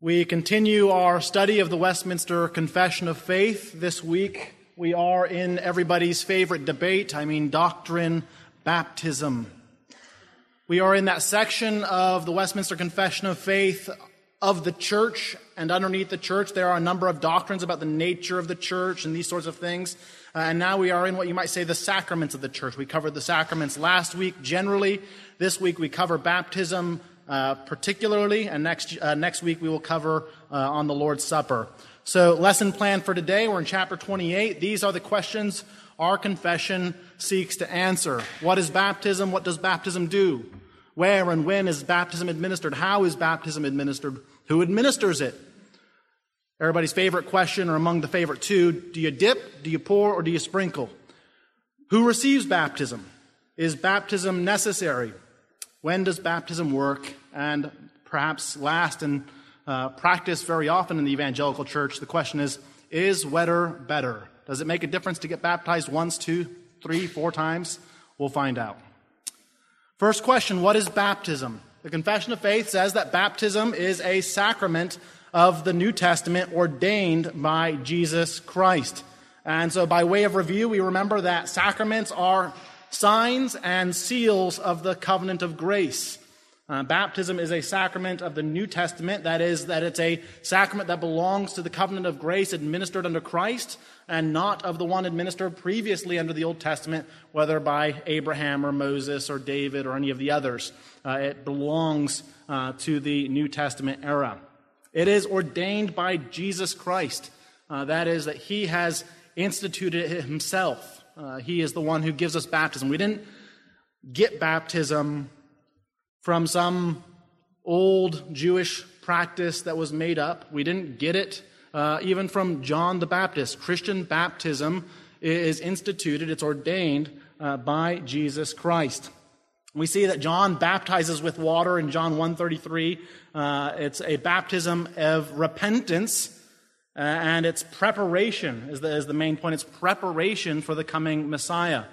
We continue our study of the Westminster Confession of Faith. This week we are in everybody's favorite debate, I mean, doctrine, baptism. We are in that section of the Westminster Confession of Faith of the church, and underneath the church there are a number of doctrines about the nature of the church and these sorts of things. Uh, and now we are in what you might say the sacraments of the church. We covered the sacraments last week generally. This week we cover baptism, uh, particularly, and next, uh, next week we will cover uh, on the Lord's Supper. So, lesson plan for today, we're in chapter 28. These are the questions our confession seeks to answer. What is baptism? What does baptism do? Where and when is baptism administered? How is baptism administered? Who administers it? Everybody's favorite question, or among the favorite two do you dip, do you pour, or do you sprinkle? Who receives baptism? Is baptism necessary? When does baptism work? And perhaps last and uh, practiced very often in the evangelical church, the question is is wetter better? Does it make a difference to get baptized once, two, three, four times? We'll find out. First question What is baptism? The Confession of Faith says that baptism is a sacrament of the New Testament ordained by Jesus Christ. And so, by way of review, we remember that sacraments are signs and seals of the covenant of grace. Uh, baptism is a sacrament of the New Testament. That is, that it's a sacrament that belongs to the covenant of grace administered under Christ and not of the one administered previously under the Old Testament, whether by Abraham or Moses or David or any of the others. Uh, it belongs uh, to the New Testament era. It is ordained by Jesus Christ. Uh, that is, that he has instituted it himself. Uh, he is the one who gives us baptism. We didn't get baptism from some old Jewish practice that was made up. We didn't get it uh, even from John the Baptist. Christian baptism is instituted, it's ordained uh, by Jesus Christ. We see that John baptizes with water in John 1:33. Uh, it's a baptism of repentance uh, and it's preparation is the, is the main point. It's preparation for the coming Messiah.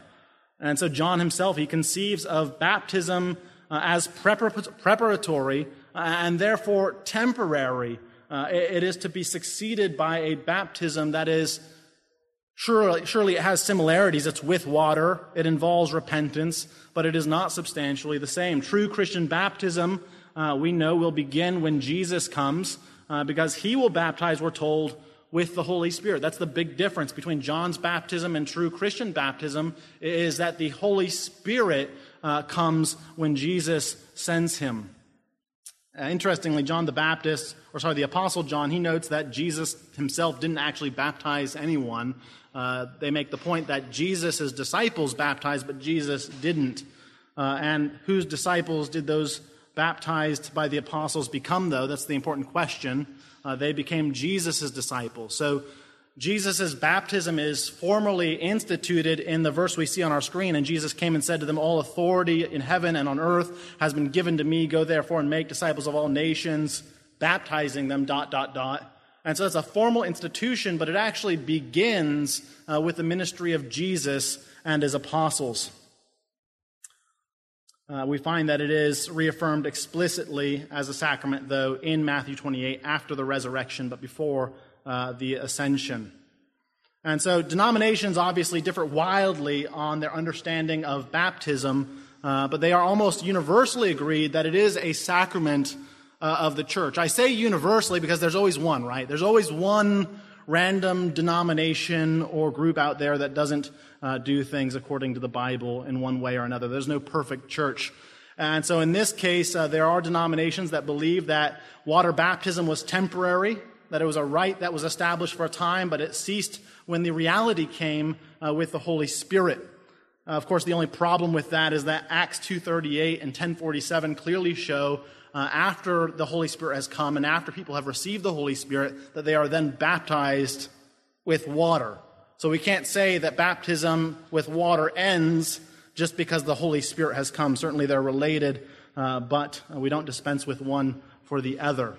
And so John himself, he conceives of baptism as preparatory uh, and therefore temporary. Uh, it, it is to be succeeded by a baptism that is surely, surely it has similarities. It's with water. It involves repentance, but it is not substantially the same. True Christian baptism, uh, we know, will begin when Jesus comes uh, because he will baptize, we're told, with the Holy Spirit. That's the big difference between John's baptism and true Christian baptism is that the Holy Spirit uh, comes when Jesus sends him. Uh, interestingly, John the Baptist, or sorry, the Apostle John, he notes that Jesus himself didn't actually baptize anyone. Uh, they make the point that Jesus' disciples baptized, but Jesus didn't. Uh, and whose disciples did those baptized by the apostles become, though? That's the important question. Uh, they became Jesus' disciples. So Jesus' baptism is formally instituted in the verse we see on our screen. And Jesus came and said to them, All authority in heaven and on earth has been given to me. Go therefore and make disciples of all nations, baptizing them, dot, dot, dot. And so it's a formal institution, but it actually begins uh, with the ministry of Jesus and his apostles. Uh, we find that it is reaffirmed explicitly as a sacrament, though, in Matthew 28 after the resurrection, but before uh, the ascension. And so denominations obviously differ wildly on their understanding of baptism, uh, but they are almost universally agreed that it is a sacrament uh, of the church. I say universally because there's always one, right? There's always one random denomination or group out there that doesn't uh, do things according to the Bible in one way or another. There's no perfect church. And so in this case, uh, there are denominations that believe that water baptism was temporary, that it was a rite that was established for a time, but it ceased when the reality came uh, with the Holy Spirit. Uh, of course, the only problem with that is that Acts 2:38 and 1047 clearly show uh, after the Holy Spirit has come and after people have received the Holy Spirit that they are then baptized with water. So we can't say that baptism with water ends just because the Holy Spirit has come. Certainly they're related, uh, but we don't dispense with one for the other.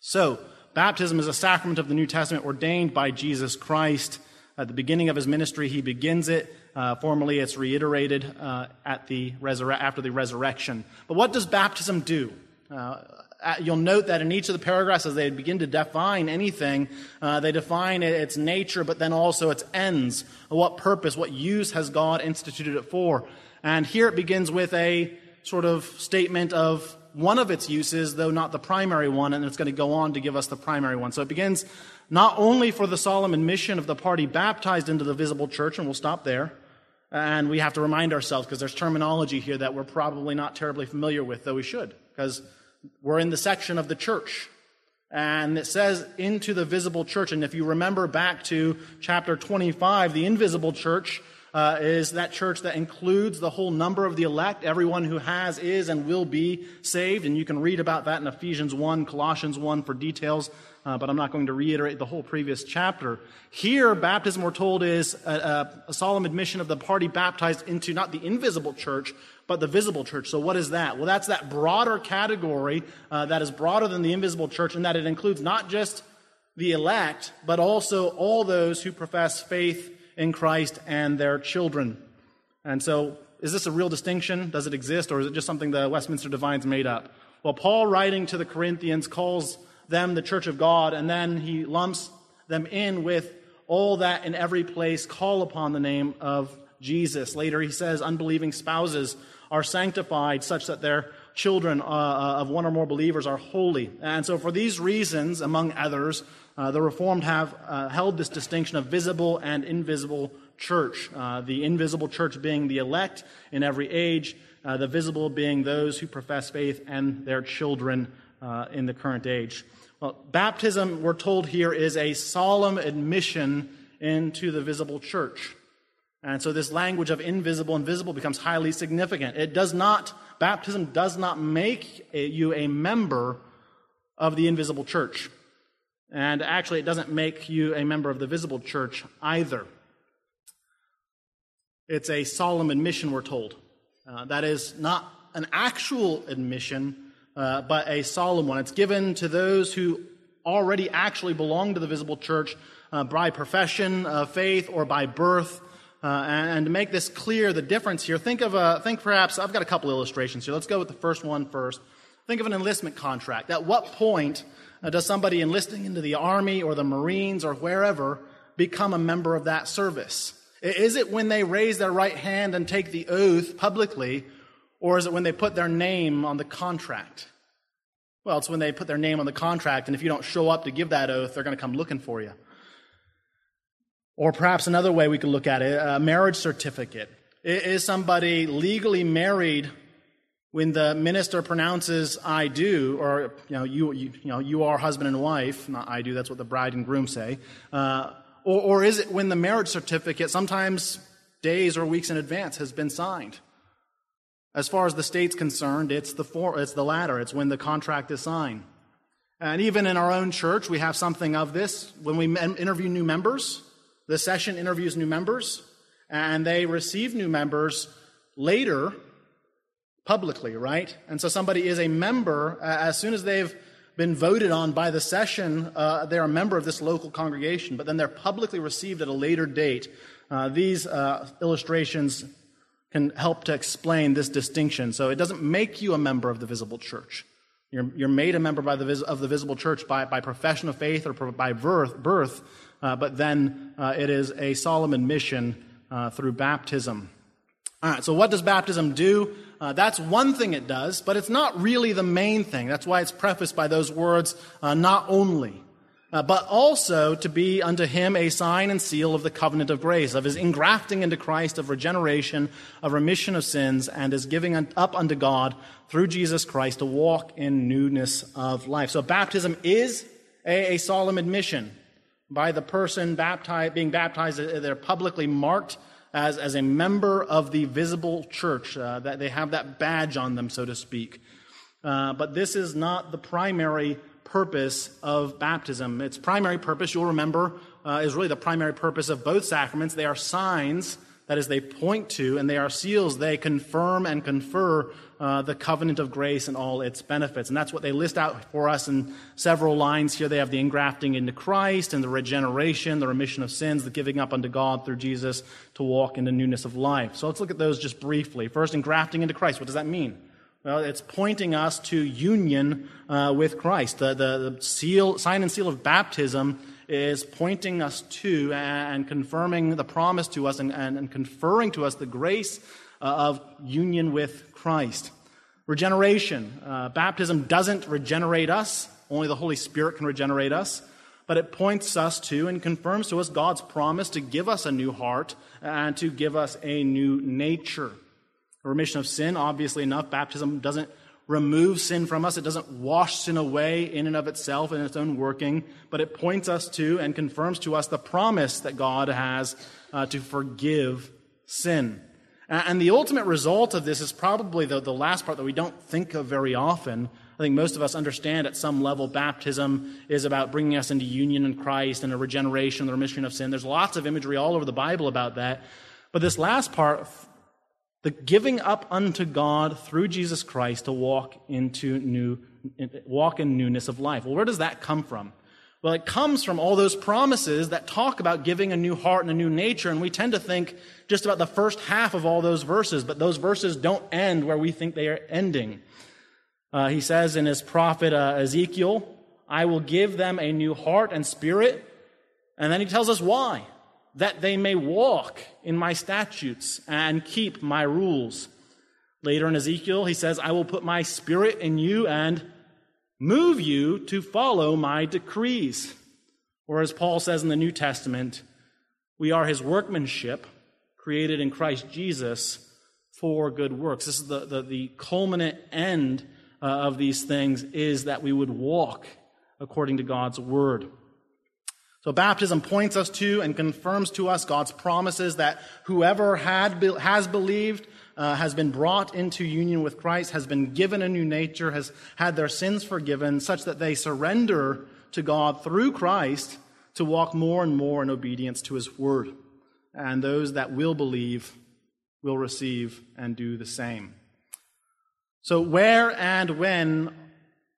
So, baptism is a sacrament of the New Testament ordained by Jesus Christ. At the beginning of his ministry, he begins it. Uh, formally, it's reiterated uh, at the resur- after the resurrection. But what does baptism do? Uh, uh, you'll note that in each of the paragraphs, as they begin to define anything, uh, they define its nature, but then also its ends. What purpose, what use has God instituted it for? And here it begins with a sort of statement of one of its uses, though not the primary one, and it's going to go on to give us the primary one. So it begins not only for the solemn admission of the party baptized into the visible church, and we'll stop there. And we have to remind ourselves, because there's terminology here that we're probably not terribly familiar with, though we should, because we're in the section of the church. And it says into the visible church. And if you remember back to chapter 25, the invisible church uh, is that church that includes the whole number of the elect, everyone who has, is, and will be saved. And you can read about that in Ephesians 1, Colossians 1 for details, uh, but I'm not going to reiterate the whole previous chapter. Here, baptism, we're told, is a, a, solemn admission of the party baptized into not the invisible church, but the visible church. So, what is that? Well, that's that broader category uh, that is broader than the invisible church, and that it includes not just the elect, but also all those who profess faith in Christ and their children. And so, is this a real distinction? Does it exist, or is it just something the Westminster Divines made up? Well, Paul, writing to the Corinthians, calls them the church of God, and then he lumps them in with all that in every place call upon the name of Jesus. Later, he says, unbelieving spouses are sanctified such that their children uh, uh of one or more believers are holy. And so, for these reasons, among others, uh, the Reformed have uh, held this distinction of visible and invisible church. Uh, the invisible church being the elect in every age, uh, the visible being those who profess faith and their children uh, in the current age. Well, baptism, we're told here, is a solemn admission into the visible church. And so this language of invisible and visible becomes highly significant. It does not, baptism does not make you a member of the invisible church. And actually, it doesn't make you a member of the visible church either. It's a solemn admission, we're told. Uh, that is not an actual admission, uh, but a solemn one. It's given to those who already actually belong to the visible church uh, by profession of faith or by birth. Uh, and, and, to make this clear, the difference here, think of a, think perhaps, I've got a couple illustrations here. Let's go with the first one first. Think of an enlistment contract. At what point uh, does somebody enlisting into the Army or the Marines or wherever become a member of that service? Is it when they raise their right hand and take the oath publicly, or is it when they put their name on the contract? Well, it's when they put their name on the contract, and if you don't show up to give that oath, they're going to come looking for you. Or perhaps another way we could look at it a marriage certificate. Is somebody legally married when the minister pronounces I do, or you know, you, you, you, know, you are husband and wife, not I do, that's what the bride and groom say, uh, or, or is it when the marriage certificate, sometimes days or weeks in advance, has been signed? As far as the state's concerned, it's the, for, it's the latter. It's when the contract is signed. And even in our own church, we have something of this. When we interview new members, the session interviews new members, and they receive new members later publicly, right? And so somebody is a member as soon as they've been voted on by the session, uh, they're a member of this local congregation, but then they're publicly received at a later date. Uh, these uh, illustrations can help to explain this distinction. So it doesn't make you a member of the visible church. You're, you're made a member by the vis- of the visible church by, by profession of faith or by birth, birth uh, but then uh, it is a solemn admission through baptism. All right, so what does baptism do? Uh, that's one thing it does, but it's not really the main thing. That's why it's prefaced by those words, uh, not only, uh, but also to be unto him a sign and seal of the covenant of grace, of his engrafting into Christ, of regeneration, of remission of sins, and his giving up unto God through Jesus Christ to walk in newness of life. So baptism is a, a solemn admission by the person baptized, being baptized. They're publicly marked as, as a member of the visible church, uh, that they have that badge on them, so to speak. Uh, but this is not the primary purpose of baptism. Its primary purpose, you'll remember, uh, is really the primary purpose of both sacraments. They are signs that is, they point to, and they are seals. They confirm and confer uh, the covenant of grace and all its benefits. And that's what they list out for us in several lines here. They have the engrafting into Christ and the regeneration, the remission of sins, the giving up unto God through Jesus to walk in the newness of life. So let's look at those just briefly. First, engrafting into Christ. What does that mean? Well, it's pointing us to union uh, with Christ. The, the, the, seal, sign and seal of baptism is pointing us to and confirming the promise to us and, and, and conferring to us the grace uh, of union with Christ. Regeneration. Uh, baptism doesn't regenerate us, only the Holy Spirit can regenerate us. But it points us to and confirms to us God's promise to give us a new heart and to give us a new nature remission of sin, obviously enough, baptism doesn't remove sin from us. It doesn't wash sin away in and of itself in its own working, but it points us to and confirms to us the promise that God has uh, to forgive sin. And the ultimate result of this is probably the, the last part that we don't think of very often. I think most of us understand at some level baptism is about bringing us into union in Christ and a regeneration, the remission of sin. There's lots of imagery all over the Bible about that. But this last part the giving up unto God through Jesus Christ to walk into new, walk in newness of life. Well, where does that come from? Well, it comes from all those promises that talk about giving a new heart and a new nature, and we tend to think just about the first half of all those verses, but those verses don't end where we think they are ending. Uh, he says in his prophet uh, Ezekiel, I will give them a new heart and spirit, and then he tells us why that they may walk in my statutes and keep my rules. Later in Ezekiel, he says, I will put my spirit in you and move you to follow my decrees. Or as Paul says in the New Testament, we are his workmanship, created in Christ Jesus for good works. This is the, the, the culminant end uh, of these things is that we would walk according to God's word. So baptism points us to and confirms to us God's promises that whoever had, has believed uh, has been brought into union with Christ, has been given a new nature, has had their sins forgiven, such that they surrender to God through Christ to walk more and more in obedience to his word. And those that will believe will receive and do the same. So, where and when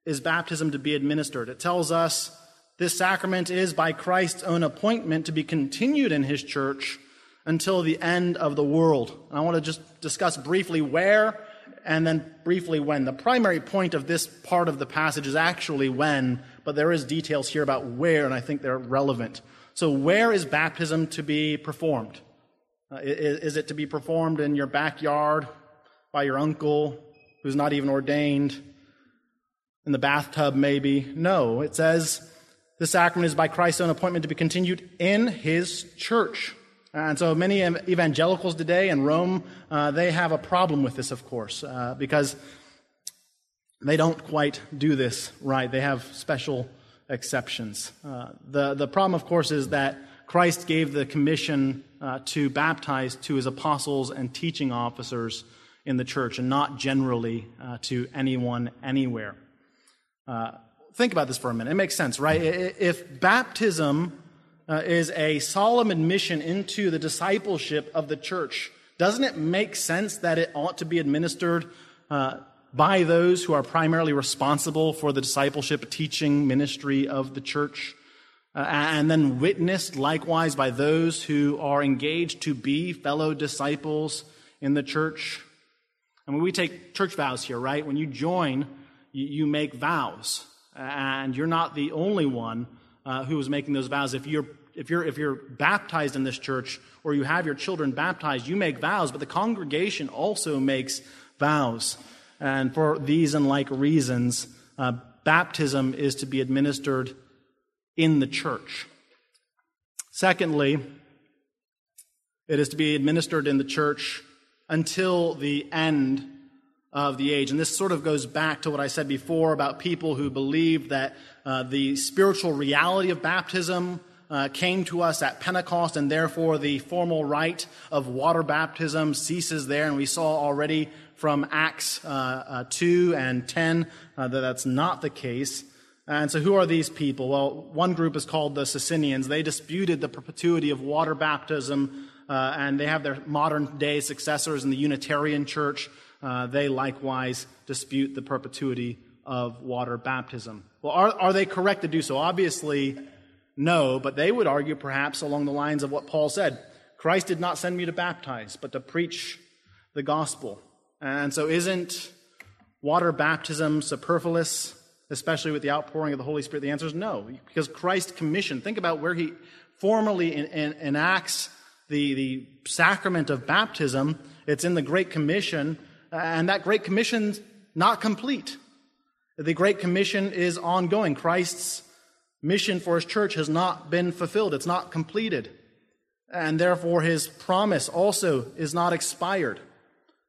is baptism to be administered? It tells us this sacrament is by Christ's own appointment to be continued in his church until the end of the world. And I want to just discuss briefly where and then briefly when. The primary point of this part of the passage is actually when, but there is details here about where, and I think they're relevant. So, where is baptism to be performed? Uh, is, is it to be performed in your backyard by your uncle who's not even ordained? In the bathtub, maybe? No. It says the sacrament is by Christ's own appointment to be continued in his church. And so many evangelicals today in Rome, uh, they have a problem with this, of course, uh, because they don't quite do this right. They have special exceptions. Uh, the, the problem, of course, is that Christ gave the commission uh, to baptize to his apostles and teaching officers in the church, and not generally uh, to anyone anywhere. Think about this for a minute. It makes sense, right? If baptism uh, is a solemn admission into the discipleship of the church, doesn't it make sense that it ought to be administered uh, by those who are primarily responsible for the discipleship, teaching ministry of the church? Uh, and then witnessed likewise by those who are engaged to be fellow disciples in the church. I mean, we take church vows here, right? When you join, you make vows and you're not the only one uh, who is making those vows. If you're if you're if you're baptized in this church or you have your children baptized, you make vows, but the congregation also makes vows. And for these and like reasons, uh, baptism is to be administered in the church. Secondly, it is to be administered in the church until the end of the age. And this sort of goes back to what I said before about people who believe that uh, the spiritual reality of baptism uh, came to us at Pentecost, and therefore the formal rite of water baptism ceases there. And we saw already from Acts uh, uh 2 and 10 uh, that that's not the case. And so, who are these people? Well, one group is called the Socinians. They disputed the perpetuity of water baptism, uh, and they have their modern day successors in the Unitarian Church uh, they likewise dispute the perpetuity of water baptism. Well, are, are they correct to do so? Obviously, no, but they would argue perhaps along the lines of what Paul said Christ did not send me to baptize, but to preach the gospel. And so, isn't water baptism superfluous, especially with the outpouring of the Holy Spirit? The answer is no, because Christ commissioned. Think about where he formally en- en- enacts the, the sacrament of baptism. It's in the Great Commission, and that Great Commission's not complete. The Great Commission is ongoing. Christ's mission for his church has not been fulfilled, it's not completed. And therefore, his promise also is not expired.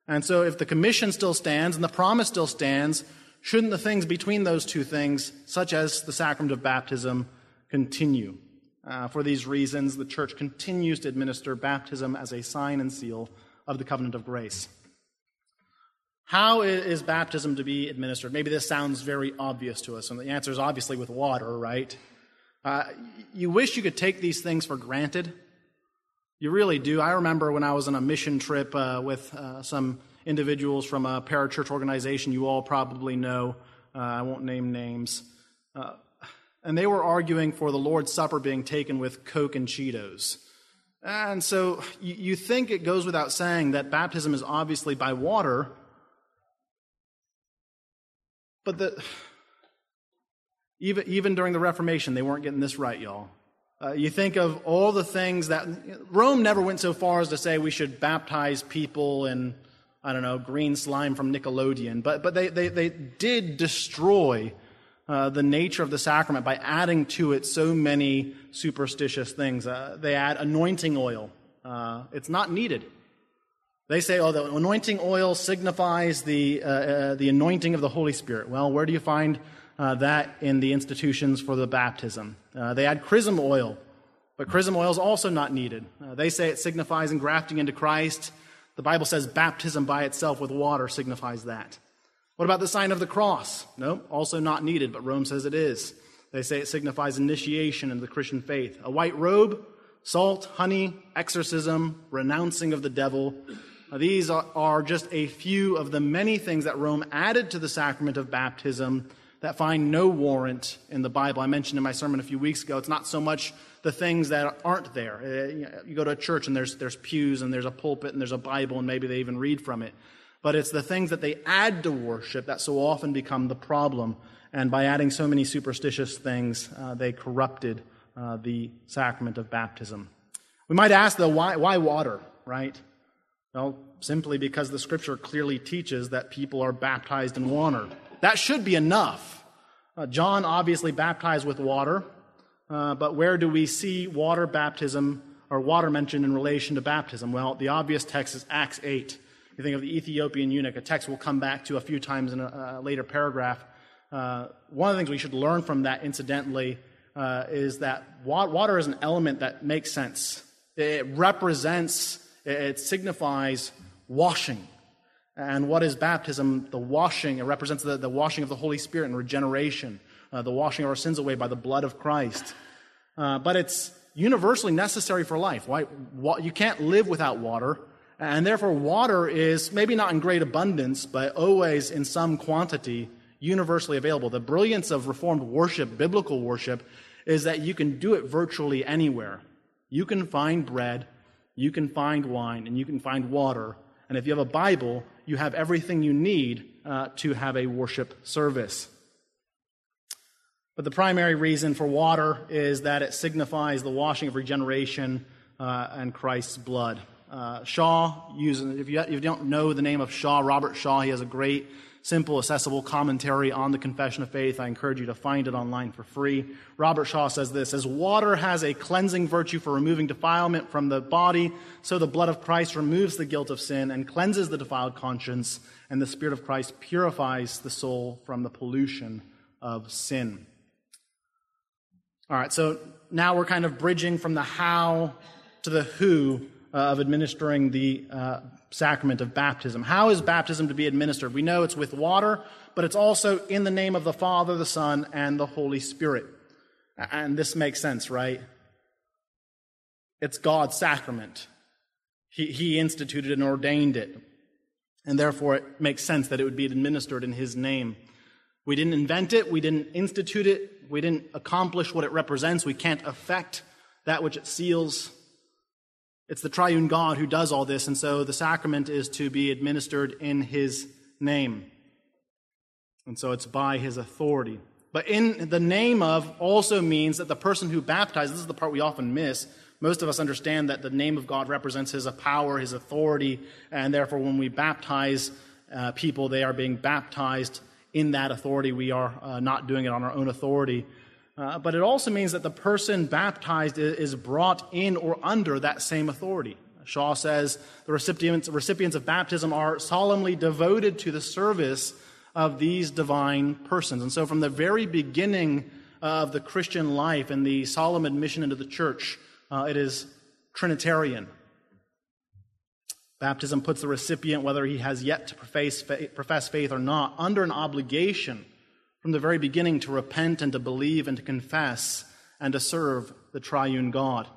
And so, if the commission still stands and the promise still stands, shouldn't the things between those two things, such as the sacrament of baptism, continue? Uh, for these reasons, the church continues to administer baptism as a sign and seal of the covenant of grace. How is baptism to be administered? Maybe this sounds very obvious to us, and the answer is obviously with water, right? Uh, you wish you could take these things for granted. You really do. I remember when I was on a mission trip uh, with uh, some individuals from a parachurch organization you all probably know. Uh, I won't name names. Uh, and they were arguing for the Lord's Supper being taken with Coke and Cheetos. And so you, you think it goes without saying that baptism is obviously by water, but the, even, even during the Reformation, they weren't getting this right, y'all. Uh, you think of all the things that Rome never went so far as to say we should baptize people in, I don't know, green slime from Nickelodeon, but, but they, they, they did destroy uh, the nature of the sacrament by adding to it so many superstitious things. Uh, they add anointing oil. Uh, it's not needed. They say, oh, the anointing oil signifies the, uh, uh, the anointing of the Holy Spirit. Well, where do you find that in the institutions for the baptism? they add chrism oil, but chrism oil is also not needed. they say it signifies engrafting into Christ. The Bible says baptism by itself with water signifies that. What about the sign of the cross? No, also not needed, but Rome says it is. They say it signifies initiation into the Christian faith. A white robe, salt, honey, exorcism, renouncing of the devil. These are, are just a few of the many things that Rome added to the sacrament of baptism that find no warrant in the Bible. I mentioned in my sermon a few weeks ago, it's not so much the things that aren't there. Uh, you go to a church and there's, there's pews and there's a pulpit and there's a Bible and maybe they even read from it but it's the things that they add to worship that so often become the problem. And by adding so many superstitious things, uh, they corrupted uh, the sacrament of baptism. We might ask, though, why, why water, right? Well, simply because the scripture clearly teaches that people are baptized in water. That should be enough. Uh, John obviously baptized with water, uh, but where do we see water baptism or water mentioned in relation to baptism? Well, the obvious text is Acts 8. You think of the Ethiopian eunuch, a text we'll come back to a few times in a, a later paragraph. Uh, one of the things we should learn from that, incidentally, uh, is that water is an element that makes sense. It represents, it signifies washing. And what is baptism? The washing, it represents the, the washing of the Holy Spirit and regeneration, uh, the washing of our sins away by the blood of Christ. Uh, but it's universally necessary for life. Why? You can't live without water. And therefore, water is maybe not in great abundance, but always in some quantity universally available. The brilliance of Reformed worship, biblical worship, is that you can do it virtually anywhere. You can find bread, you can find wine, and you can find water. And if you have a Bible, you have everything you need uh, to have a worship service. But the primary reason for water is that it signifies the washing of regeneration uh, and Christ's blood. Uh, Shaw uses, if you, if you don't know the name of Shaw, Robert Shaw, he has a great, simple, accessible commentary on the Confession of Faith. I encourage you to find it online for free. Robert Shaw says this As water has a cleansing virtue for removing defilement from the body, so the blood of Christ removes the guilt of sin and cleanses the defiled conscience, and the Spirit of Christ purifies the soul from the pollution of sin. All right, so now we're kind of bridging from the how to the who uh, of administering the uh, sacrament of baptism. How is baptism to be administered? We know it's with water, but it's also in the name of the Father, the Son, and the Holy Spirit. And this makes sense, right? It's God's sacrament. He, he instituted and ordained it. And therefore, it makes sense that it would be administered in His name. We didn't invent it, we didn't institute it, we didn't accomplish what it represents, we can't affect that which it seals. It's the triune God who does all this, and so the sacrament is to be administered in his name. And so it's by his authority. But in the name of also means that the person who baptizes, this is the part we often miss. Most of us understand that the name of God represents his power, his authority, and therefore when we baptize uh, people, they are being baptized in that authority. We are uh, not doing it on our own authority. Uh, but it also means that the person baptized is brought in or under that same authority. Shaw says the recipients, recipients of baptism are solemnly devoted to the service of these divine persons. And so, from the very beginning of the Christian life and the solemn admission into the church, uh, it is Trinitarian. Baptism puts the recipient, whether he has yet to profess profess faith or not, under an obligation from the very beginning to repent and to believe and to confess and to serve the triune God.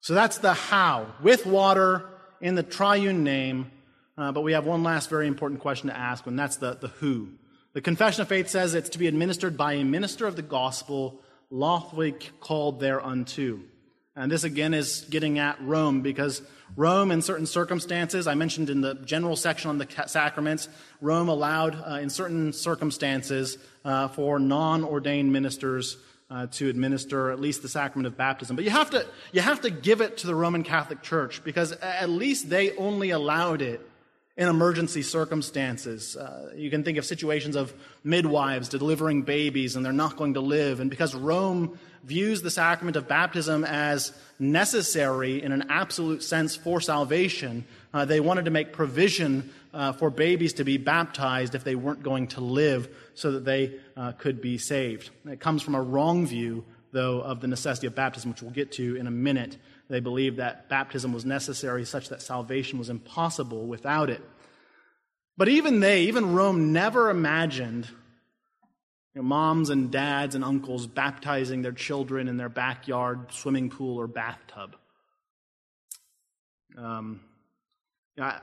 So that's the how, with water in the triune name. Uh, but we have one last very important question to ask, and that's the, the who. The Confession of Faith says it's to be administered by a minister of the gospel, lawfully called thereunto. And this again is getting at Rome because Rome, in certain circumstances, I mentioned in the general section on the sacraments, Rome allowed, uh, in certain circumstances, uh, for non ordained ministers uh, to administer at least the sacrament of baptism. But you have, to, you have to give it to the Roman Catholic Church because at least they only allowed it in emergency circumstances. Uh, you can think of situations of midwives delivering babies and they're not going to live. And because Rome views the sacrament of baptism as necessary in an absolute sense for salvation, uh, they wanted to make provision uh, for babies to be baptized if they weren't going to live so that they uh, could be saved. It comes from a wrong view, though, of the necessity of baptism, which we'll get to in a minute. They believed that baptism was necessary such that salvation was impossible without it. But even they, even Rome, never imagined you know, moms and dads and uncles baptizing their children in their backyard swimming pool or bathtub. Um, I,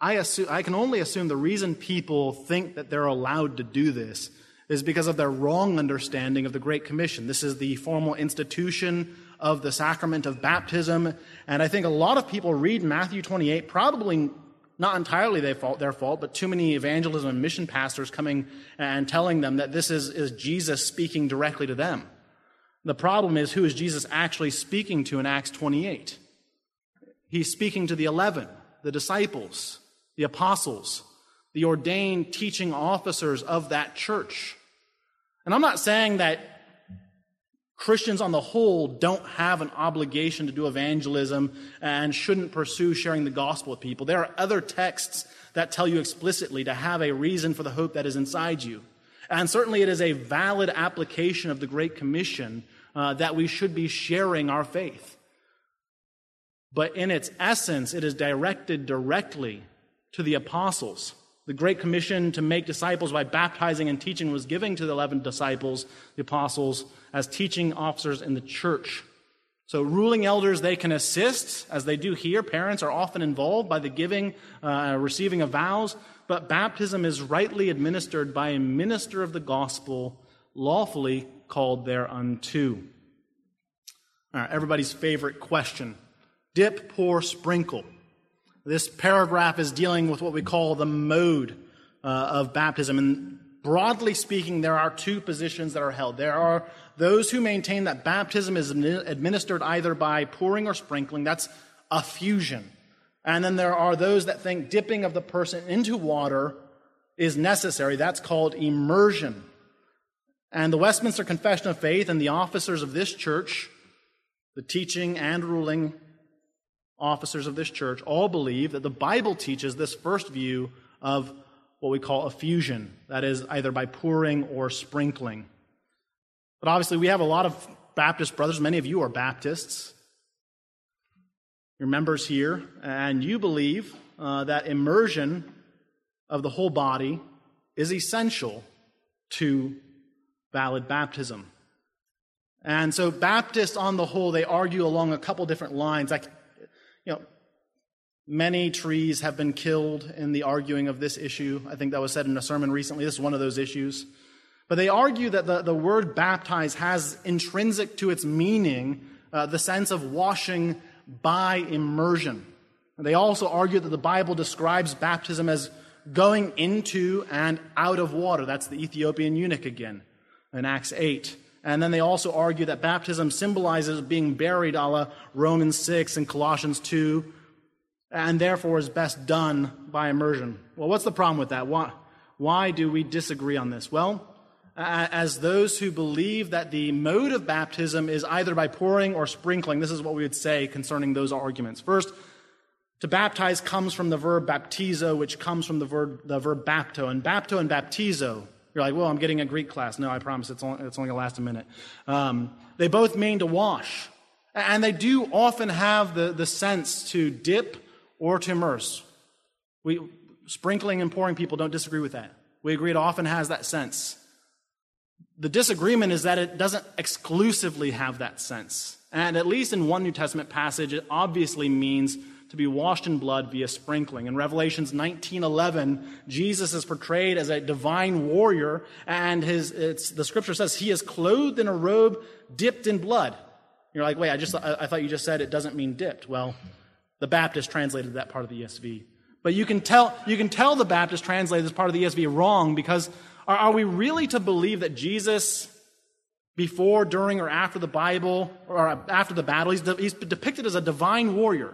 I, assume, I can only assume the reason people think that they're allowed to do this is because of their wrong understanding of the Great Commission. This is the formal institution of the sacrament of baptism. And I think a lot of people read Matthew 28 probably not entirely their fault, their fault, but too many evangelism and mission pastors coming and telling them that this is, is Jesus speaking directly to them. The problem is, who is Jesus actually speaking to in Acts 28? He's speaking to the 11, the disciples, the apostles, the ordained teaching officers of that church. And I'm not saying that Christians on the whole don't have an obligation to do evangelism and shouldn't pursue sharing the gospel with people. There are other texts that tell you explicitly to have a reason for the hope that is inside you. And certainly it is a valid application of the Great Commission uh, that we should be sharing our faith. But in its essence, it is directed directly to the apostles. The Great Commission to make disciples by baptizing and teaching was given to the 11 disciples, the apostles, as teaching officers in the church. So, ruling elders, they can assist, as they do here. Parents are often involved by the giving, uh, receiving of vows, but baptism is rightly administered by a minister of the gospel, lawfully called thereunto. All right, everybody's favorite question dip, pour, sprinkle. This paragraph is dealing with what we call the mode uh, of baptism. And broadly speaking, there are two positions that are held. There are those who maintain that baptism is administered either by pouring or sprinkling. That's effusion. And then there are those that think dipping of the person into water is necessary. That's called immersion. And the Westminster Confession of Faith and the officers of this church, the teaching and ruling officers of this church all believe that the Bible teaches this first view of what we call effusion, that is, either by pouring or sprinkling. But obviously, we have a lot of Baptist brothers. Many of you are Baptists. You're members here, and you believe uh, that immersion of the whole body is essential to valid baptism. And so, Baptists on the whole, they argue along a couple different lines. Like you know, many trees have been killed in the arguing of this issue. I think that was said in a sermon recently. This is one of those issues. But they argue that the, the word baptize has intrinsic to its meaning uh, the sense of washing by immersion. And they also argue that the Bible describes baptism as going into and out of water. That's the Ethiopian eunuch again in Acts 8. And then they also argue that baptism symbolizes being buried a la Romans 6 and Colossians 2, and therefore is best done by immersion. Well, what's the problem with that? Why, why do we disagree on this? Well, as those who believe that the mode of baptism is either by pouring or sprinkling, this is what we would say concerning those arguments. First, to baptize comes from the verb baptizo, which comes from the verb, the verb bapto. And bapto and baptizo, you're like, well, I'm getting a Greek class. No, I promise it's only, it's only going to last a minute. Um, they both mean to wash. And they do often have the, the sense to dip or to immerse. We, sprinkling and pouring people don't disagree with that. We agree it often has that sense. The disagreement is that it doesn't exclusively have that sense. And at least in one New Testament passage, it obviously means to be washed in blood via sprinkling. In Revelations 19:11, Jesus is portrayed as a divine warrior, and his, the scripture says he is clothed in a robe dipped in blood. You're like, wait, I just I, I thought you just said it doesn't mean dipped. Well, the Baptist translated that part of the ESV. But you can tell you can tell the Baptist translated this part of the ESV wrong because are, are we really to believe that Jesus before, during, or after the Bible, or uh, after the battle, he's, de- he's depicted as a divine warrior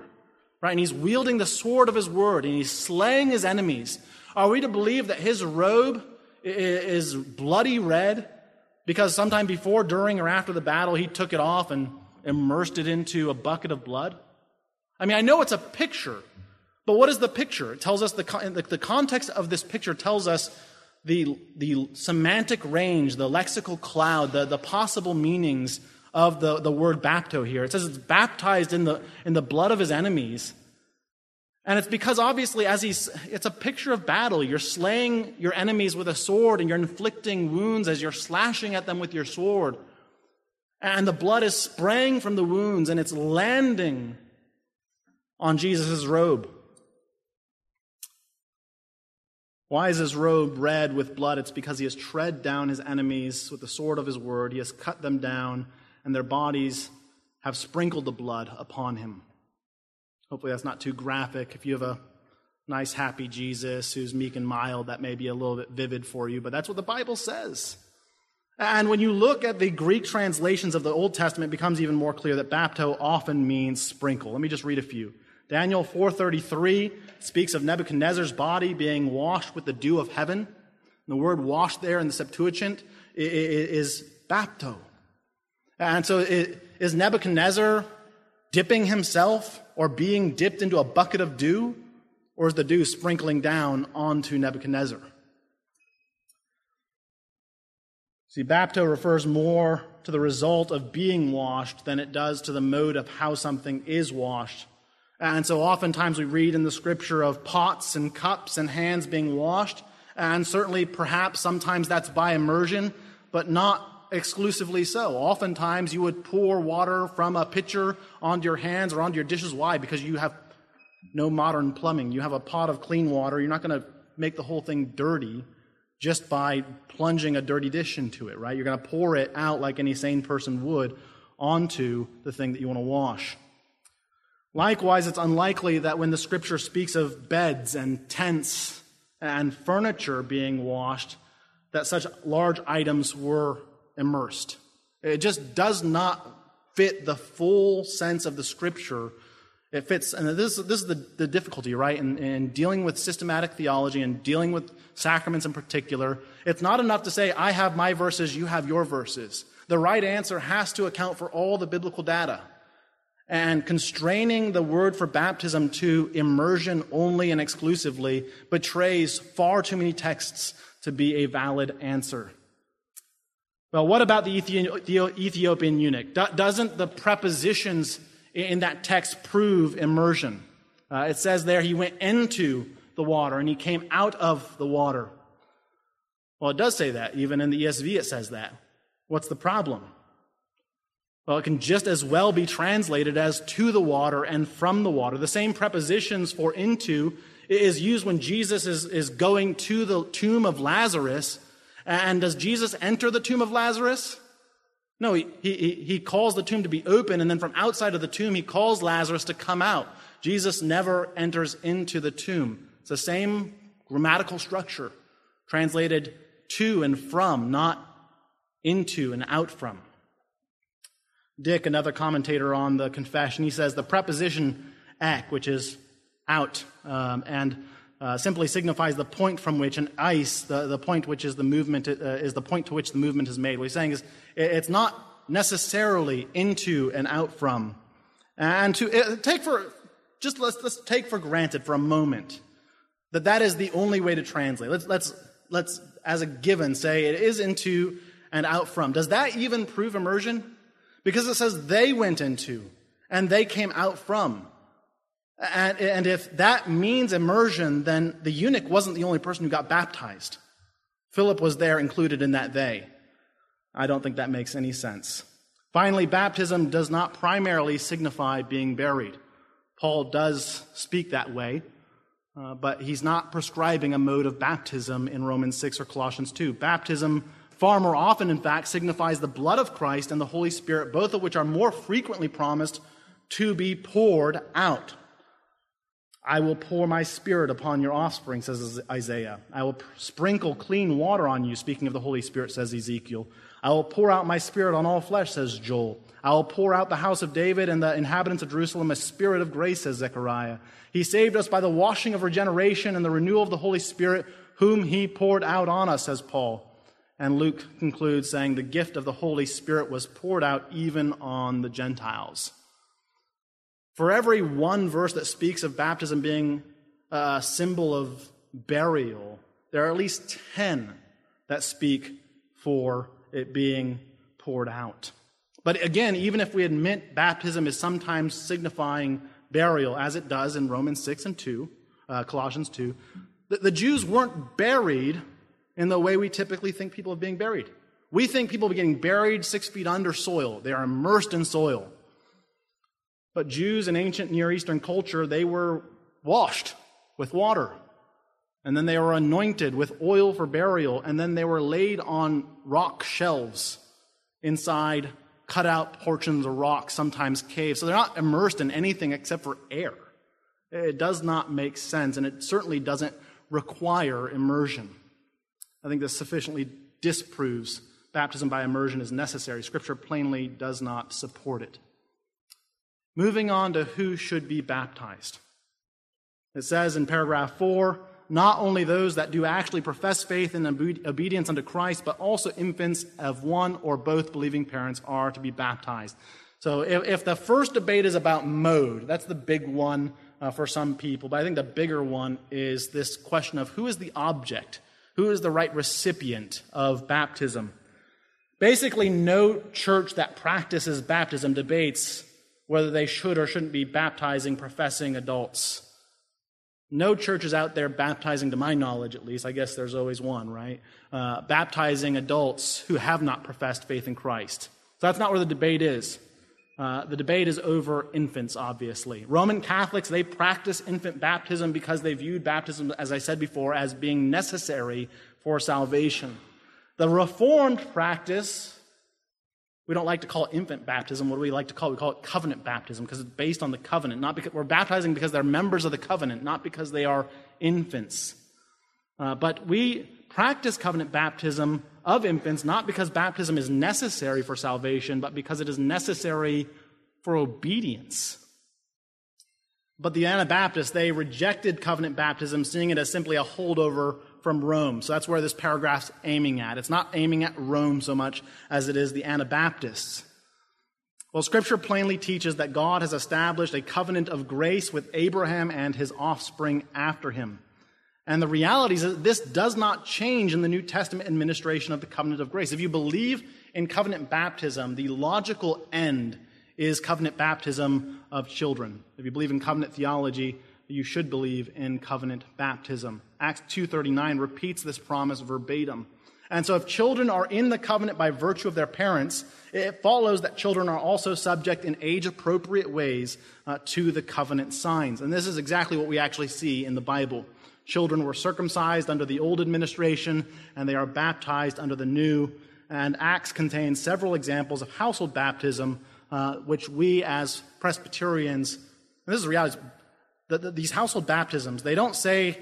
right? And he's wielding the sword of his word and he's slaying his enemies. Are we to believe that his robe is bloody red because sometime before, during, or after the battle, he took it off and immersed it into a bucket of blood? I mean, I know it's a picture, but what is the picture? It tells us the, the context of this picture tells us the, the semantic range, the lexical cloud, the, the possible meanings of the, the word bapto here. It says it's baptized in the, in the blood of his enemies. And it's because obviously, as he's, it's a picture of battle. You're slaying your enemies with a sword and you're inflicting wounds as you're slashing at them with your sword. And the blood is spraying from the wounds and it's landing on Jesus' robe. Why is his robe red with blood? It's because he has tread down his enemies with the sword of his word. He has cut them down and their bodies have sprinkled the blood upon him. Hopefully, that's not too graphic. If you have a nice, happy Jesus who's meek and mild, that may be a little bit vivid for you, but that's what the Bible says. And when you look at the Greek translations of the Old Testament, it becomes even more clear that bapto often means sprinkle. Let me just read a few. Daniel 4:33 speaks of Nebuchadnezzar's body being washed with the dew of heaven. the word washed there in the Septuagint is bapto. And so is Nebuchadnezzar dipping himself or being dipped into a bucket of dew? Or is the dew sprinkling down onto Nebuchadnezzar? See, bapto refers more to the result of being washed than it does to the mode of how something is washed. And so oftentimes we read in the scripture of pots and cups and hands being washed, and certainly perhaps sometimes that's by immersion, but not exclusively so. Oftentimes, you would pour water from a pitcher onto your hands or onto your dishes. Why? Because you have no modern plumbing. You have a pot of clean water. You're not going to make the whole thing dirty just by plunging a dirty dish into it, right? You're going to pour it out like any sane person would onto the thing that you want to wash. Likewise, it's unlikely that when the scripture speaks of beds and tents and furniture being washed, that such large items were immersed. It just does not fit the full sense of the scripture. It fits, and this, this is the, the difficulty, right, in, in dealing with systematic theology and dealing with sacraments in particular. It's not enough to say, I have my verses, you have your verses. The right answer has to account for all the biblical data. And constraining the word for baptism to immersion only and exclusively betrays far too many texts to be a valid answer. Well, what about the Ethiopian eunuch? Doesn't the prepositions in that text prove immersion? Uh, it says there he went into the water and he came out of the water. Well, it does say that. Even in the ESV, it says that. What's the problem? Well, it can just as well be translated as to the water and from the water. The same prepositions for into is used when Jesus is, is going to the tomb of Lazarus and does Jesus enter the tomb of Lazarus? No, he, he, he calls the tomb to be open, and then from outside of the tomb, he calls Lazarus to come out. Jesus never enters into the tomb. It's the same grammatical structure, translated to and from, not into and out from. Dick, another commentator on the confession, he says the preposition ek, which is out, um, and uh, simply signifies the point from which an ice, the, the point which is the movement, uh, is the point to which the movement is made. What he's saying is it's not necessarily into and out from. And to uh, take for, just let's, let's take for granted for a moment that that is the only way to translate. Let's, let's, let's, as a given, say it is into and out from. Does that even prove immersion? Because it says they went into and they came out from. And, and if that means immersion, then the eunuch wasn't the only person who got baptized. Philip was there included in that they. I don't think that makes any sense. Finally, baptism does not primarily signify being buried. Paul does speak that way, uh, but he's not prescribing a mode of baptism in Romans 6 or Colossians 2. Baptism, far more often, in fact, signifies the blood of Christ and the Holy Spirit, both of which are more frequently promised to be poured out. I will pour my spirit upon your offspring, says Isaiah. I will sprinkle clean water on you, speaking of the Holy Spirit, says Ezekiel. I will pour out my spirit on all flesh, says Joel. I will pour out the house of David and the inhabitants of Jerusalem a spirit of grace, says Zechariah. He saved us by the washing of regeneration and the renewal of the Holy Spirit, whom he poured out on us, says Paul. And Luke concludes saying the gift of the Holy Spirit was poured out even on the Gentiles. For every one verse that speaks of baptism being a symbol of burial, there are at least 10 that speak for it being poured out. But again, even if we admit baptism is sometimes signifying burial, as it does in Romans 6 and 2, uh, Colossians 2, the, the Jews weren't buried in the way we typically think people of being buried. We think people are getting buried six feet under soil. They are immersed in soil. But Jews in ancient Near Eastern culture, they were washed with water. And then they were anointed with oil for burial. And then they were laid on rock shelves inside cut-out portions of rock, sometimes caves. So they're not immersed in anything except for air. It does not make sense, and it certainly doesn't require immersion. I think this sufficiently disproves baptism by immersion is necessary. Scripture plainly does not support it. Moving on to who should be baptized. It says in paragraph 4 not only those that do actually profess faith and obedience unto Christ, but also infants of one or both believing parents are to be baptized. So if, if the first debate is about mode, that's the big one uh, for some people, but I think the bigger one is this question of who is the object, who is the right recipient of baptism. Basically, no church that practices baptism debates whether they should or shouldn't be baptizing professing adults. No church is out there baptizing, to my knowledge at least, I guess there's always one, right? Uh, baptizing adults who have not professed faith in Christ. So that's not where the debate is. Uh, the debate is over infants, obviously. Roman Catholics, they practice infant baptism because they viewed baptism, as I said before, as being necessary for salvation. The Reformed practice we don't like to call it infant baptism. What do we like to call it? We call it covenant baptism because it's based on the covenant. Not because we're baptizing because they're members of the covenant, not because they are infants. Uh, but we practice covenant baptism of infants not because baptism is necessary for salvation, but because it is necessary for obedience. But the Anabaptists, they rejected covenant baptism, seeing it as simply a holdover from Rome. So that's where this paragraph's aiming at. It's not aiming at Rome so much as it is the Anabaptists. Well, Scripture plainly teaches that God has established a covenant of grace with Abraham and his offspring after him. And the reality is that this does not change in the New Testament administration of the covenant of grace. If you believe in covenant baptism, the logical end is covenant baptism of children. If you believe in covenant theology, you should believe in covenant baptism. Acts 2:39 repeats this promise verbatim. And so if children are in the covenant by virtue of their parents, it follows that children are also subject in age appropriate ways uh, to the covenant signs. And this is exactly what we actually see in the Bible. Children were circumcised under the old administration and they are baptized under the new. And Acts contains several examples of household baptism, uh, which we as Presbyterians, this is reality, the, the, these household baptisms, they don't say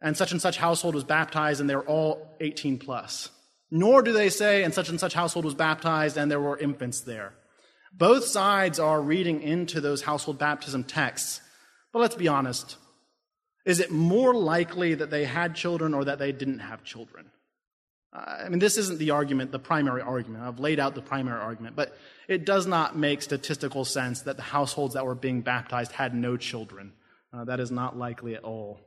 and such and such household was baptized and they were all 18 plus. Nor do they say, and such and such household was baptized and there were infants there. Both sides are reading into those household baptism texts. But let's be honest. Is it more likely that they had children or that they didn't have children? I mean, this isn't the argument, the primary argument. I've laid out the primary argument, but it does not make statistical sense that the households that were being baptized had no children. Uh, that is not likely at all.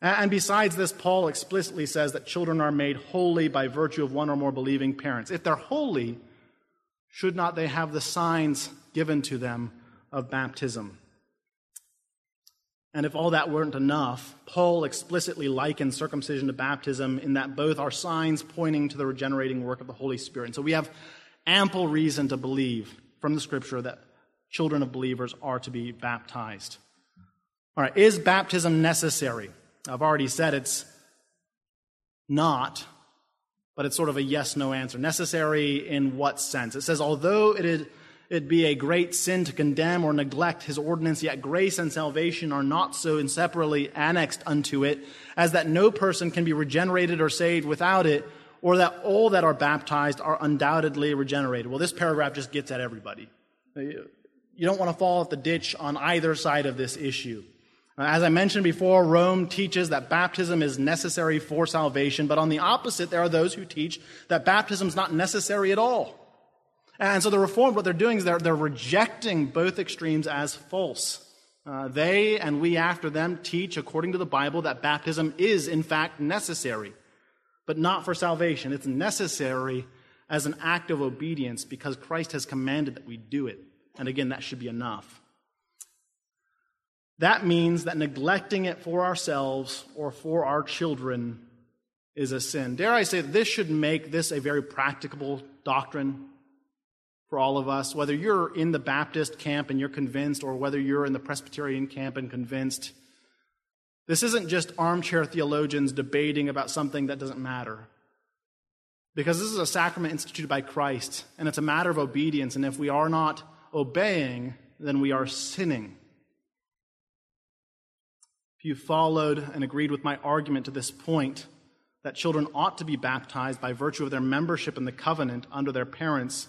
And besides this, Paul explicitly says that children are made holy by virtue of one or more believing parents. If they're holy, should not they have the signs given to them of baptism? And if all that weren't enough, Paul explicitly likens circumcision to baptism in that both are signs pointing to the regenerating work of the Holy Spirit. And so we have ample reason to believe from the scripture that children of believers are to be baptized. All right, is baptism necessary? I've already said it's not, but it's sort of a yes no answer. Necessary in what sense? It says, although it is, it be a great sin to condemn or neglect his ordinance, yet grace and salvation are not so inseparably annexed unto it, as that no person can be regenerated or saved without it, or that all that are baptized are undoubtedly regenerated. Well, this paragraph just gets at everybody. You don't want to fall off the ditch on either side of this issue. As I mentioned before, Rome teaches that baptism is necessary for salvation, but on the opposite, there are those who teach that baptism is not necessary at all. And so the Reformed, what they're doing is they're, they're rejecting both extremes as false. Uh, they and we after them teach, according to the Bible, that baptism is in fact necessary, but not for salvation. It's necessary as an act of obedience because Christ has commanded that we do it. And again, that should be enough. That means that neglecting it for ourselves or for our children is a sin. Dare I say this should make this a very practicable doctrine for all of us, whether you're in the Baptist camp and you're convinced, or whether you're in the Presbyterian camp and convinced. This isn't just armchair theologians debating about something that doesn't matter. Because this is a sacrament instituted by Christ, and it's a matter of obedience, and if we are not obeying, then we are sinning. If you followed and agreed with my argument to this point, that children ought to be baptized by virtue of their membership in the covenant under their parents,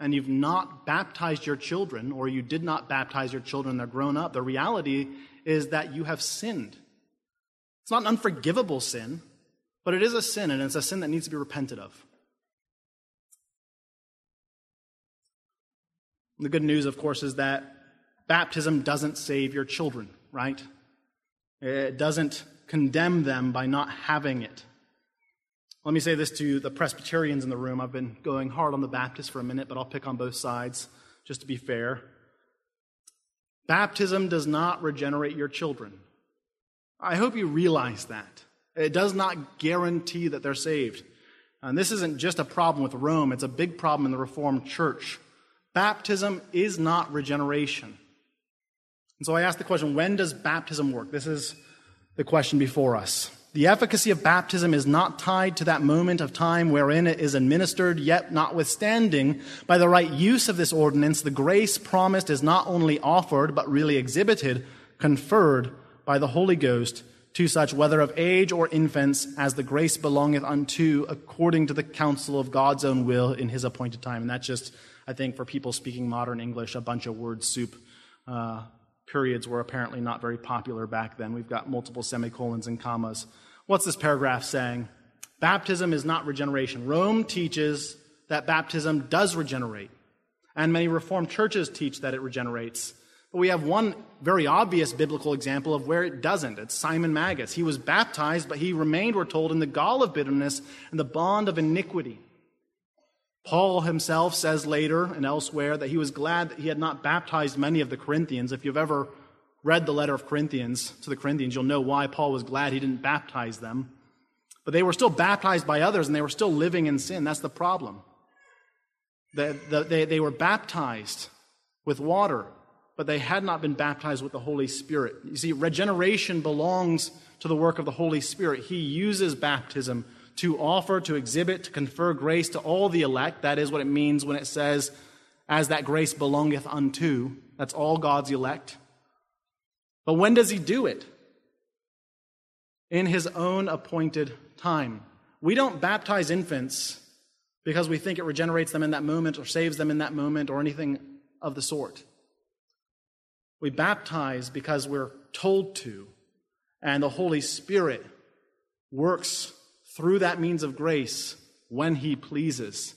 and you've not baptized your children, or you did not baptize your children, they're grown up, the reality is that you have sinned. It's not an unforgivable sin, but it is a sin, and it's a sin that needs to be repented of. The good news, of course, is that baptism doesn't save your children, right? It doesn't condemn them by not having it. Let me say this to the Presbyterians in the room. I've been going hard on the Baptists for a minute, but I'll pick on both sides just to be fair. Baptism does not regenerate your children. I hope you realize that. It does not guarantee that they're saved. And this isn't just a problem with Rome, it's a big problem in the Reformed Church. Baptism is not regeneration. And so I ask the question when does baptism work? This is the question before us. The efficacy of baptism is not tied to that moment of time wherein it is administered, yet, notwithstanding, by the right use of this ordinance, the grace promised is not only offered, but really exhibited, conferred by the Holy Ghost to such, whether of age or infants, as the grace belongeth unto, according to the counsel of God's own will in his appointed time. And that's just, I think, for people speaking modern English, a bunch of word soup. Uh, periods were apparently not very popular back then. We've got multiple semicolons and commas. What's this paragraph saying? Baptism is not regeneration. Rome teaches that baptism does regenerate, and many Reformed churches teach that it regenerates. But we have one very obvious biblical example of where it doesn't. It's Simon Magus. He was baptized, but he remained, we're told, in the gall of bitterness and the bond of iniquity. Paul himself says later and elsewhere that he was glad that he had not baptized many of the Corinthians. If you've ever read the letter of Corinthians to the Corinthians, you'll know why Paul was glad he didn't baptize them. But they were still baptized by others and they were still living in sin. That's the problem. They, they, they were baptized with water, but they had not been baptized with the Holy Spirit. You see, regeneration belongs to the work of the Holy Spirit. He uses baptism to offer, to exhibit, to confer grace to all the elect. That is what it means when it says, as that grace belongeth unto. That's all God's elect. But when does he do it? in his own appointed time. We don't baptize infants because we think it regenerates them in that moment or saves them in that moment or anything of the sort. We baptize because we're told to, and the Holy Spirit works through that means of grace when He pleases.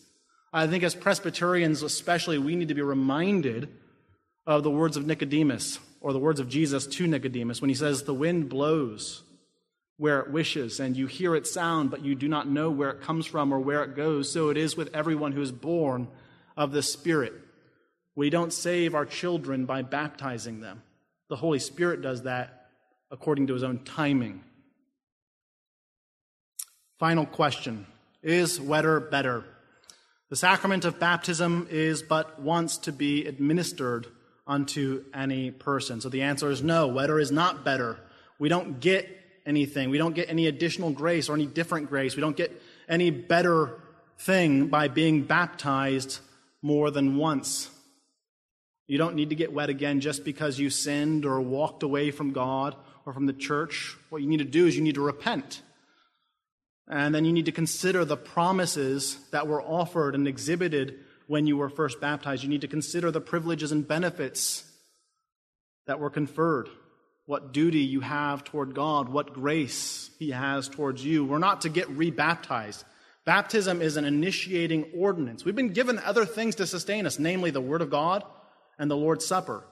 I think as Presbyterians, especially, we need to be reminded of the words of Nicodemus, or the words of Jesus to Nicodemus, when he says, The wind blows where it wishes, and you hear its sound, but you do not know where it comes from or where it goes. So it is with everyone who is born of the Spirit. We don't save our children by baptizing them. The Holy Spirit does that according to his own timing. Final question Is wetter better? The sacrament of baptism is but once to be administered unto any person. So the answer is no, wetter is not better. We don't get anything. We don't get any additional grace or any different grace. We don't get any better thing by being baptized more than once. You don't need to get wet again just because you sinned or walked away from God or from the church. What you need to do is you need to repent. And then you need to consider the promises that were offered and exhibited when you were first baptized. You need to consider the privileges and benefits that were conferred what duty you have toward God, what grace He has towards you. We're not to get rebaptized. Baptism is an initiating ordinance. We've been given other things to sustain us, namely the Word of God and the Lord's Supper.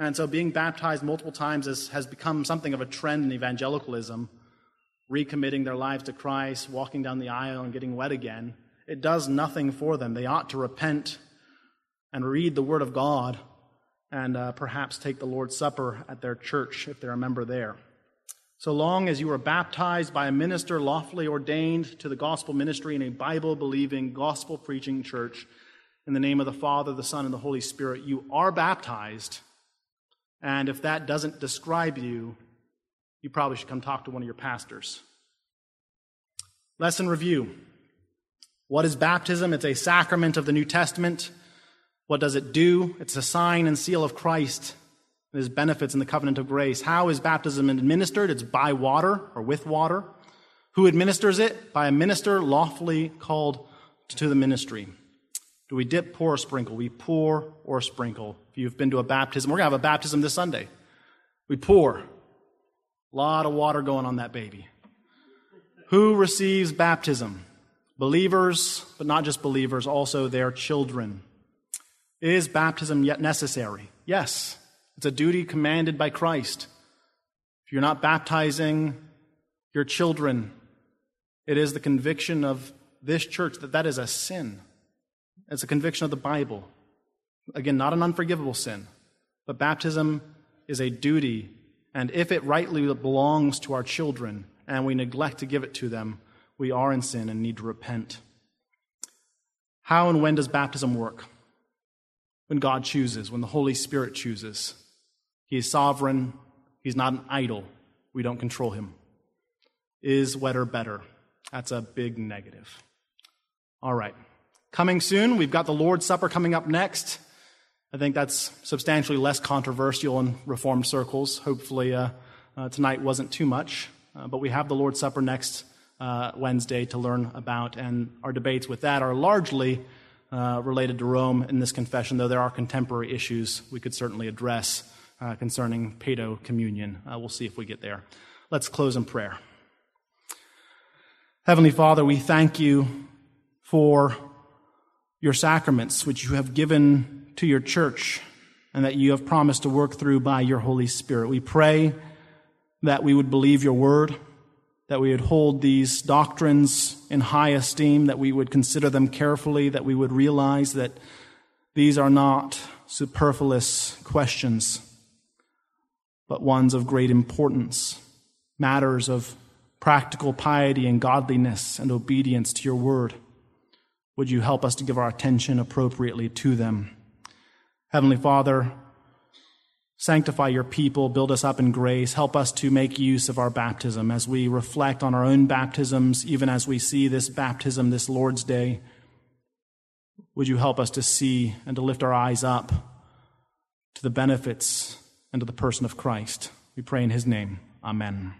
And so being baptized multiple times has become something of a trend in evangelicalism, recommitting their lives to Christ, walking down the aisle and getting wet again. It does nothing for them. They ought to repent and read the Word of God and uh, perhaps take the Lord's Supper at their church if they're a member there. So long as you are baptized by a minister lawfully ordained to the gospel ministry in a Bible believing, gospel preaching church, in the name of the Father, the Son, and the Holy Spirit, you are baptized. And if that doesn't describe you, you probably should come talk to one of your pastors. Lesson review. What is baptism? It's a sacrament of the New Testament. What does it do? It's a sign and seal of Christ and his benefits in the covenant of grace. How is baptism administered? It's by water or with water. Who administers it? By a minister lawfully called to the ministry. Do we dip, pour, or sprinkle? We pour or sprinkle. If you've been to a baptism, we're going to have a baptism this Sunday. We pour. A lot of water going on that baby. Who receives baptism? Believers, but not just believers, also their children. Is baptism yet necessary? Yes. It's a duty commanded by Christ. If you're not baptizing your children, it is the conviction of this church that that is a sin. It's a conviction of the Bible. Again, not an unforgivable sin, but baptism is a duty. And if it rightly belongs to our children and we neglect to give it to them, we are in sin and need to repent. How and when does baptism work? when God chooses, when the Holy Spirit chooses. He is sovereign, He's not an idol. We don't control Him. Is wetter better? That's a big negative. All right. Coming soon, we've got the Lord's Supper coming up next. I think that's substantially less controversial in Reformed circles. Hopefully, uh, uh, tonight wasn't too much. Uh, but we have the Lord's Supper next uh, Wednesday to learn about, and our debates with that are largely uh, related to Rome in this confession, though there are contemporary issues we could certainly address uh, concerning Paedo communion. We'll see if we get there. Let's close in prayer. Heavenly Father, we thank you for your sacraments, which you have given to your church and that you have promised to work through by your Holy Spirit. We pray that we would believe your word that we would hold these doctrines in high esteem, that we would consider them carefully, that we would realize that these are not superfluous questions, but ones of great importance, matters of practical piety and godliness and obedience to your word. Would you help us to give our attention appropriately to them? Heavenly Father, Sanctify your people, build us up in grace, help us to make use of our baptism as we reflect on our own baptisms, even as we see this baptism this Lord's Day. Would you help us to see and to lift our eyes up to the benefits and to the person of Christ? We pray in his name. Amen.